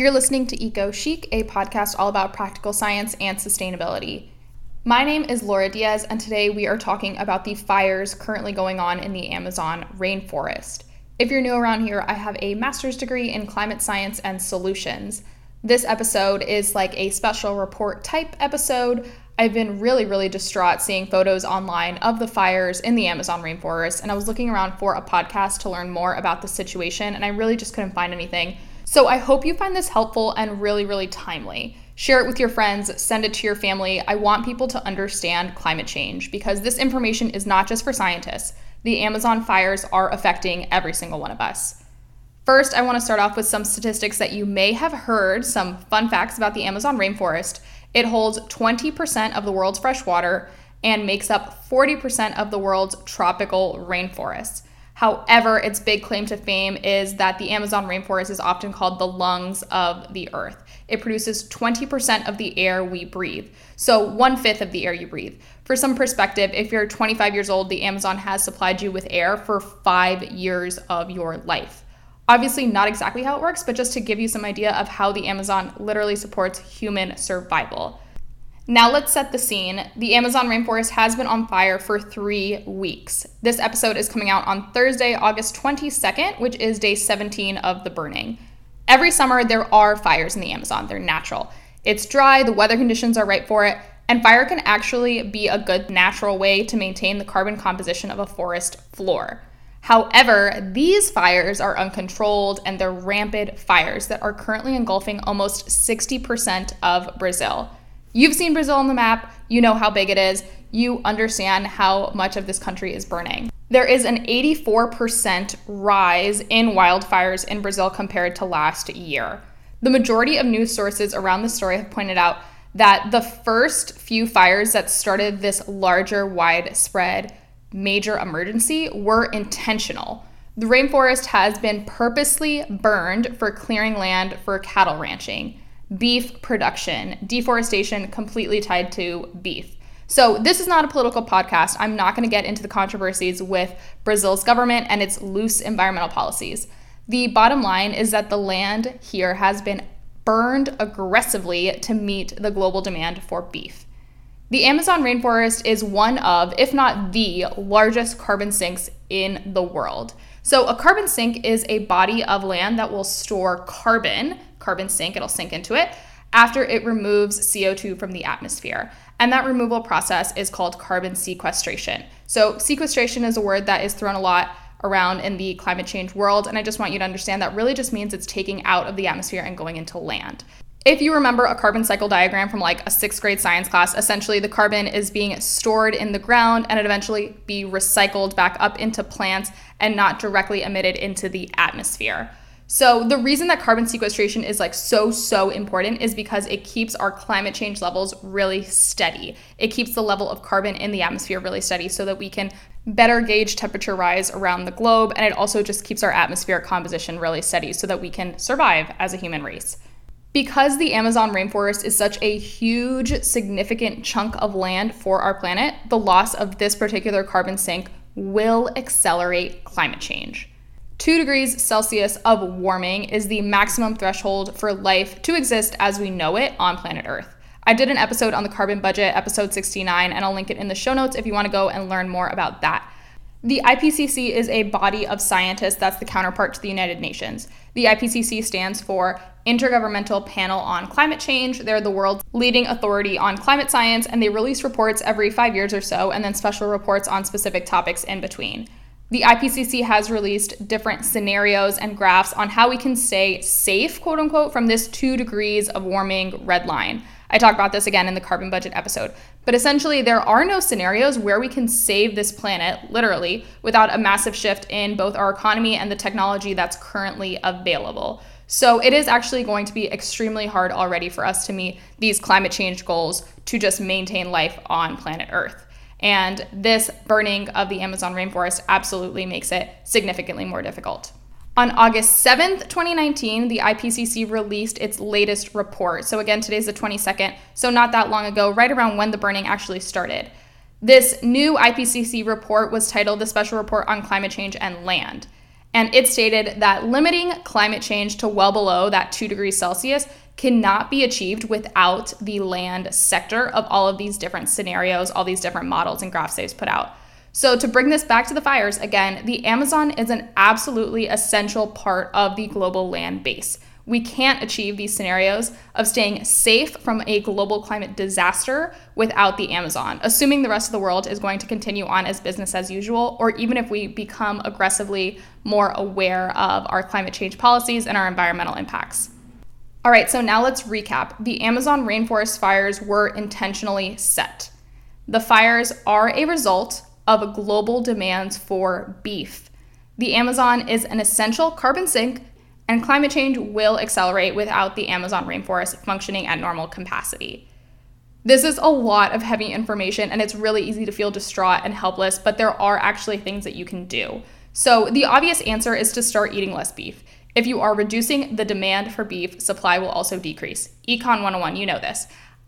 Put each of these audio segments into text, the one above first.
You're listening to Eco Chic, a podcast all about practical science and sustainability. My name is Laura Diez, and today we are talking about the fires currently going on in the Amazon rainforest. If you're new around here, I have a master's degree in climate science and solutions. This episode is like a special report type episode. I've been really, really distraught seeing photos online of the fires in the Amazon rainforest, and I was looking around for a podcast to learn more about the situation, and I really just couldn't find anything. So I hope you find this helpful and really, really timely. Share it with your friends, send it to your family. I want people to understand climate change because this information is not just for scientists. The Amazon fires are affecting every single one of us. First, I want to start off with some statistics that you may have heard, some fun facts about the Amazon rainforest. It holds 20% of the world's fresh water and makes up 40% of the world's tropical rainforests. However, its big claim to fame is that the Amazon rainforest is often called the lungs of the earth. It produces 20% of the air we breathe, so one fifth of the air you breathe. For some perspective, if you're 25 years old, the Amazon has supplied you with air for five years of your life. Obviously, not exactly how it works, but just to give you some idea of how the Amazon literally supports human survival. Now let's set the scene. The Amazon rainforest has been on fire for three weeks. This episode is coming out on Thursday, August 22nd, which is day 17 of the burning. Every summer, there are fires in the Amazon. They're natural. It's dry, the weather conditions are right for it, and fire can actually be a good natural way to maintain the carbon composition of a forest floor. However, these fires are uncontrolled and they're rampant fires that are currently engulfing almost 60% of Brazil. You've seen Brazil on the map, you know how big it is, you understand how much of this country is burning. There is an 84% rise in wildfires in Brazil compared to last year. The majority of news sources around the story have pointed out that the first few fires that started this larger, widespread, major emergency were intentional. The rainforest has been purposely burned for clearing land for cattle ranching beef production, deforestation completely tied to beef. So, this is not a political podcast. I'm not going to get into the controversies with Brazil's government and its loose environmental policies. The bottom line is that the land here has been burned aggressively to meet the global demand for beef. The Amazon rainforest is one of, if not the largest carbon sinks in the world. So, a carbon sink is a body of land that will store carbon carbon sink, it'll sink into it after it removes CO2 from the atmosphere. And that removal process is called carbon sequestration. So, sequestration is a word that is thrown a lot around in the climate change world. And I just want you to understand that really just means it's taking out of the atmosphere and going into land. If you remember a carbon cycle diagram from like a sixth grade science class, essentially the carbon is being stored in the ground and it eventually be recycled back up into plants and not directly emitted into the atmosphere. So the reason that carbon sequestration is like so so important is because it keeps our climate change levels really steady. It keeps the level of carbon in the atmosphere really steady so that we can better gauge temperature rise around the globe and it also just keeps our atmospheric composition really steady so that we can survive as a human race. Because the Amazon rainforest is such a huge, significant chunk of land for our planet, the loss of this particular carbon sink will accelerate climate change. 2 degrees Celsius of warming is the maximum threshold for life to exist as we know it on planet Earth. I did an episode on the carbon budget, episode 69, and I'll link it in the show notes if you want to go and learn more about that. The IPCC is a body of scientists that's the counterpart to the United Nations. The IPCC stands for Intergovernmental Panel on Climate Change. They're the world's leading authority on climate science, and they release reports every five years or so, and then special reports on specific topics in between. The IPCC has released different scenarios and graphs on how we can stay safe, quote unquote, from this two degrees of warming red line. I talk about this again in the carbon budget episode. But essentially, there are no scenarios where we can save this planet, literally, without a massive shift in both our economy and the technology that's currently available. So it is actually going to be extremely hard already for us to meet these climate change goals to just maintain life on planet Earth. And this burning of the Amazon rainforest absolutely makes it significantly more difficult. On August 7th, 2019, the IPCC released its latest report. So, again, today's the 22nd, so not that long ago, right around when the burning actually started. This new IPCC report was titled the Special Report on Climate Change and Land. And it stated that limiting climate change to well below that 2 degrees Celsius cannot be achieved without the land sector of all of these different scenarios, all these different models and graphs they've put out. So, to bring this back to the fires, again, the Amazon is an absolutely essential part of the global land base. We can't achieve these scenarios of staying safe from a global climate disaster without the Amazon, assuming the rest of the world is going to continue on as business as usual, or even if we become aggressively more aware of our climate change policies and our environmental impacts. All right, so now let's recap. The Amazon rainforest fires were intentionally set. The fires are a result of global demands for beef. The Amazon is an essential carbon sink, and climate change will accelerate without the Amazon rainforest functioning at normal capacity. This is a lot of heavy information, and it's really easy to feel distraught and helpless, but there are actually things that you can do. So, the obvious answer is to start eating less beef. If you are reducing the demand for beef, supply will also decrease. Econ 101, you know this.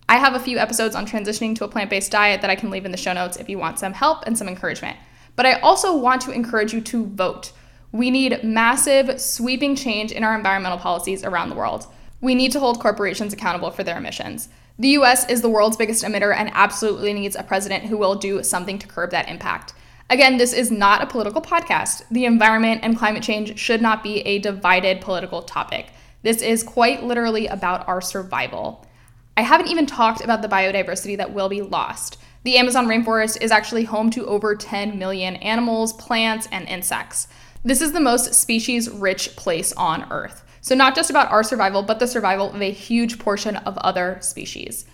I have a few episodes on transitioning to a plant based diet that I can leave in the show notes if you want some help and some encouragement. But I also want to encourage you to vote. We need massive, sweeping change in our environmental policies around the world. We need to hold corporations accountable for their emissions. The US is the world's biggest emitter and absolutely needs a president who will do something to curb that impact. Again, this is not a political podcast. The environment and climate change should not be a divided political topic. This is quite literally about our survival. I haven't even talked about the biodiversity that will be lost. The Amazon rainforest is actually home to over 10 million animals, plants, and insects. This is the most species rich place on Earth. So, not just about our survival, but the survival of a huge portion of other species.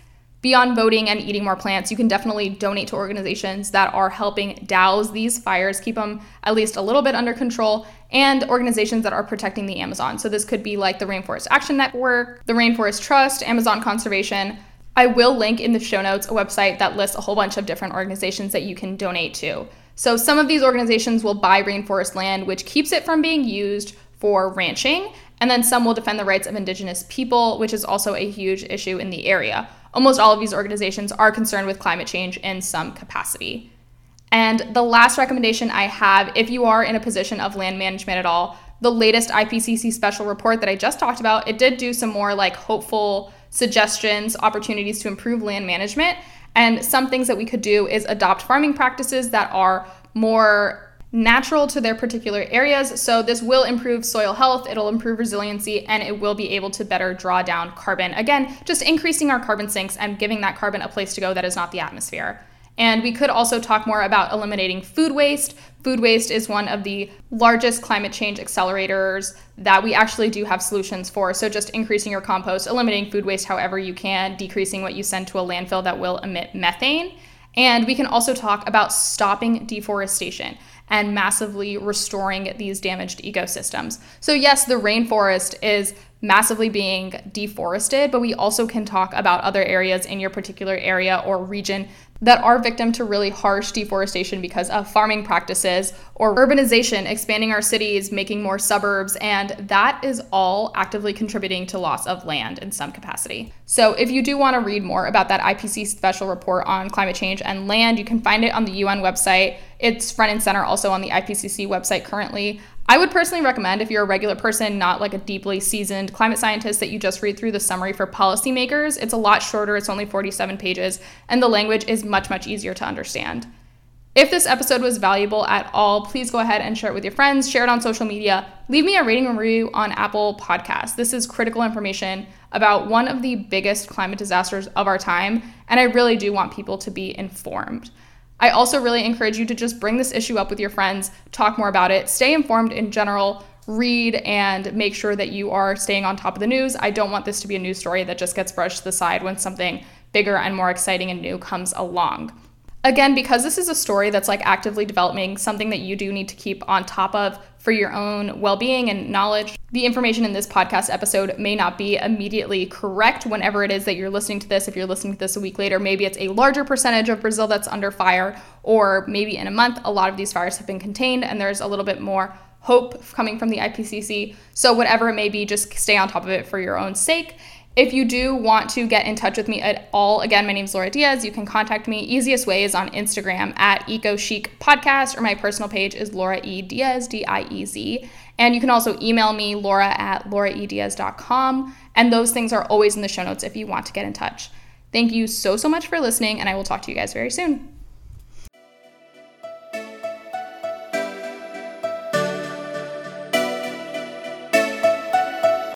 Beyond voting and eating more plants, you can definitely donate to organizations that are helping douse these fires, keep them at least a little bit under control, and organizations that are protecting the Amazon. So, this could be like the Rainforest Action Network, the Rainforest Trust, Amazon Conservation. I will link in the show notes a website that lists a whole bunch of different organizations that you can donate to. So, some of these organizations will buy rainforest land, which keeps it from being used for ranching, and then some will defend the rights of indigenous people, which is also a huge issue in the area. Almost all of these organizations are concerned with climate change in some capacity. And the last recommendation I have, if you are in a position of land management at all, the latest IPCC special report that I just talked about, it did do some more like hopeful suggestions, opportunities to improve land management. And some things that we could do is adopt farming practices that are more natural to their particular areas. So, this will improve soil health, it'll improve resiliency, and it will be able to better draw down carbon. Again, just increasing our carbon sinks and giving that carbon a place to go that is not the atmosphere. And we could also talk more about eliminating food waste. Food waste is one of the largest climate change accelerators that we actually do have solutions for. So, just increasing your compost, eliminating food waste however you can, decreasing what you send to a landfill that will emit methane. And we can also talk about stopping deforestation and massively restoring these damaged ecosystems. So, yes, the rainforest is massively being deforested, but we also can talk about other areas in your particular area or region that are victim to really harsh deforestation because of farming practices or urbanization, expanding our cities, making more suburbs, and that is all actively contributing to loss of land in some capacity. So, if you do want to read more about that IPCC special report on climate change and land, you can find it on the UN website. It's front and center also on the IPCC website currently. I would personally recommend if you're a regular person, not like a deeply seasoned climate scientist, that you just read through the summary for policymakers. It's a lot shorter, it's only 47 pages, and the language is much, much easier to understand. If this episode was valuable at all, please go ahead and share it with your friends, share it on social media, leave me a rating and review on Apple Podcasts. This is critical information about one of the biggest climate disasters of our time, and I really do want people to be informed. I also really encourage you to just bring this issue up with your friends, talk more about it, stay informed in general, read and make sure that you are staying on top of the news. I don't want this to be a news story that just gets brushed to the side when something bigger and more exciting and new comes along. Again, because this is a story that's like actively developing, something that you do need to keep on top of for your own well being and knowledge. The information in this podcast episode may not be immediately correct whenever it is that you're listening to this. If you're listening to this a week later, maybe it's a larger percentage of Brazil that's under fire, or maybe in a month, a lot of these fires have been contained and there's a little bit more hope coming from the IPCC. So, whatever it may be, just stay on top of it for your own sake. If you do want to get in touch with me at all, again, my name is Laura Diez. You can contact me. Easiest way is on Instagram at Eco Chic Podcast, or my personal page is Laura E. Diez, D I E Z. And you can also email me, laura at lauraediez.com. And those things are always in the show notes if you want to get in touch. Thank you so, so much for listening, and I will talk to you guys very soon.